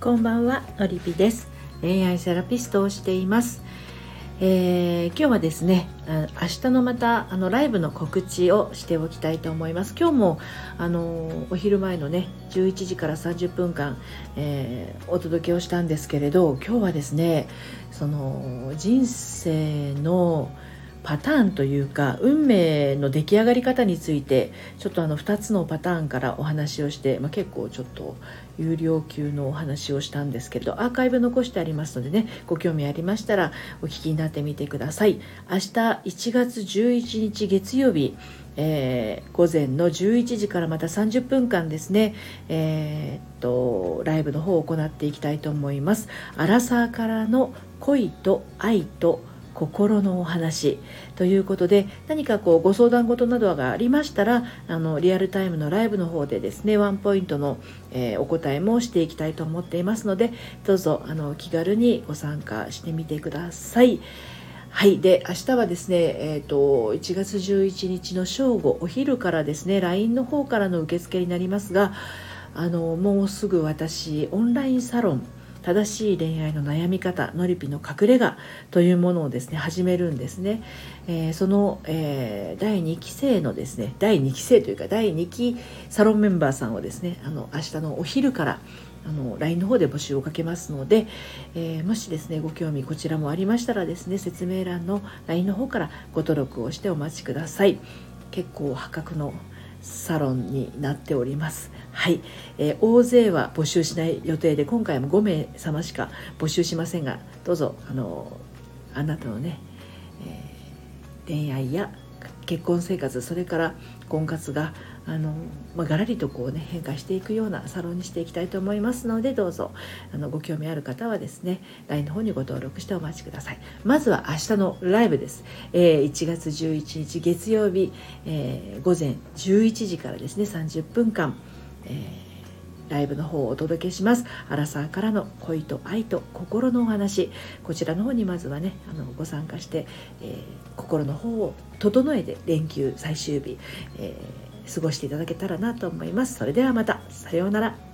こんばんはのりぴです。恋愛セラピストをしています。えー、今日はですね明日のまたあのライブの告知をしておきたいと思います。今日もあのお昼前のね11時から30分間、えー、お届けをしたんですけれど今日はですねその人生のパターンというか運命の出来上がり方についてちょっとあの2つのパターンからお話をして、まあ、結構ちょっと有料級のお話をしたんですけれどアーカイブ残してありますのでねご興味ありましたらお聞きになってみてください明日1月11日月曜日えー、午前の11時からまた30分間ですね、えー、っとライブの方を行っていきたいと思います。アラサーからの恋と愛と心のお話ということで何かこうご相談事などがありましたらあのリアルタイムのライブの方でですねワンポイントの、えー、お答えもしていきたいと思っていますのでどうぞあの気軽にご参加してみてください。はい。で、明日はですね、えっ、ー、と、1月11日の正午、お昼からですね、LINE の方からの受付になりますが、あの、もうすぐ私、オンラインサロン、正しい恋愛の悩み方のりぴの隠れ家というものをですね始めるんですね、えー、その、えー、第2期生のですね第2期生というか第2期サロンメンバーさんをですねあの明日のお昼からあの LINE の方で募集をかけますので、えー、もしですねご興味こちらもありましたらですね説明欄の LINE の方からご登録をしてお待ちください。結構破格のサロンになっております。はい、えー、大勢は募集しない予定で今回も5名様しか募集しませんがどうぞあのあなたのね、えー、恋愛や結婚生活それから婚活があの、まあ、がらりとこうね変化していくようなサロンにしていきたいと思いますのでどうぞあのご興味ある方はですね LINE の方にご登録してお待ちください。まずは明日のライブです、えー、1月11日月曜日、えー、午前11時からですね30分間えー、ライブの方をお届けします。アラサーからの恋と愛と心のお話、こちらの方にまずはね、あのご参加して、えー、心の方を整えて連休最終日、えー、過ごしていただけたらなと思います。それではまた、さようなら。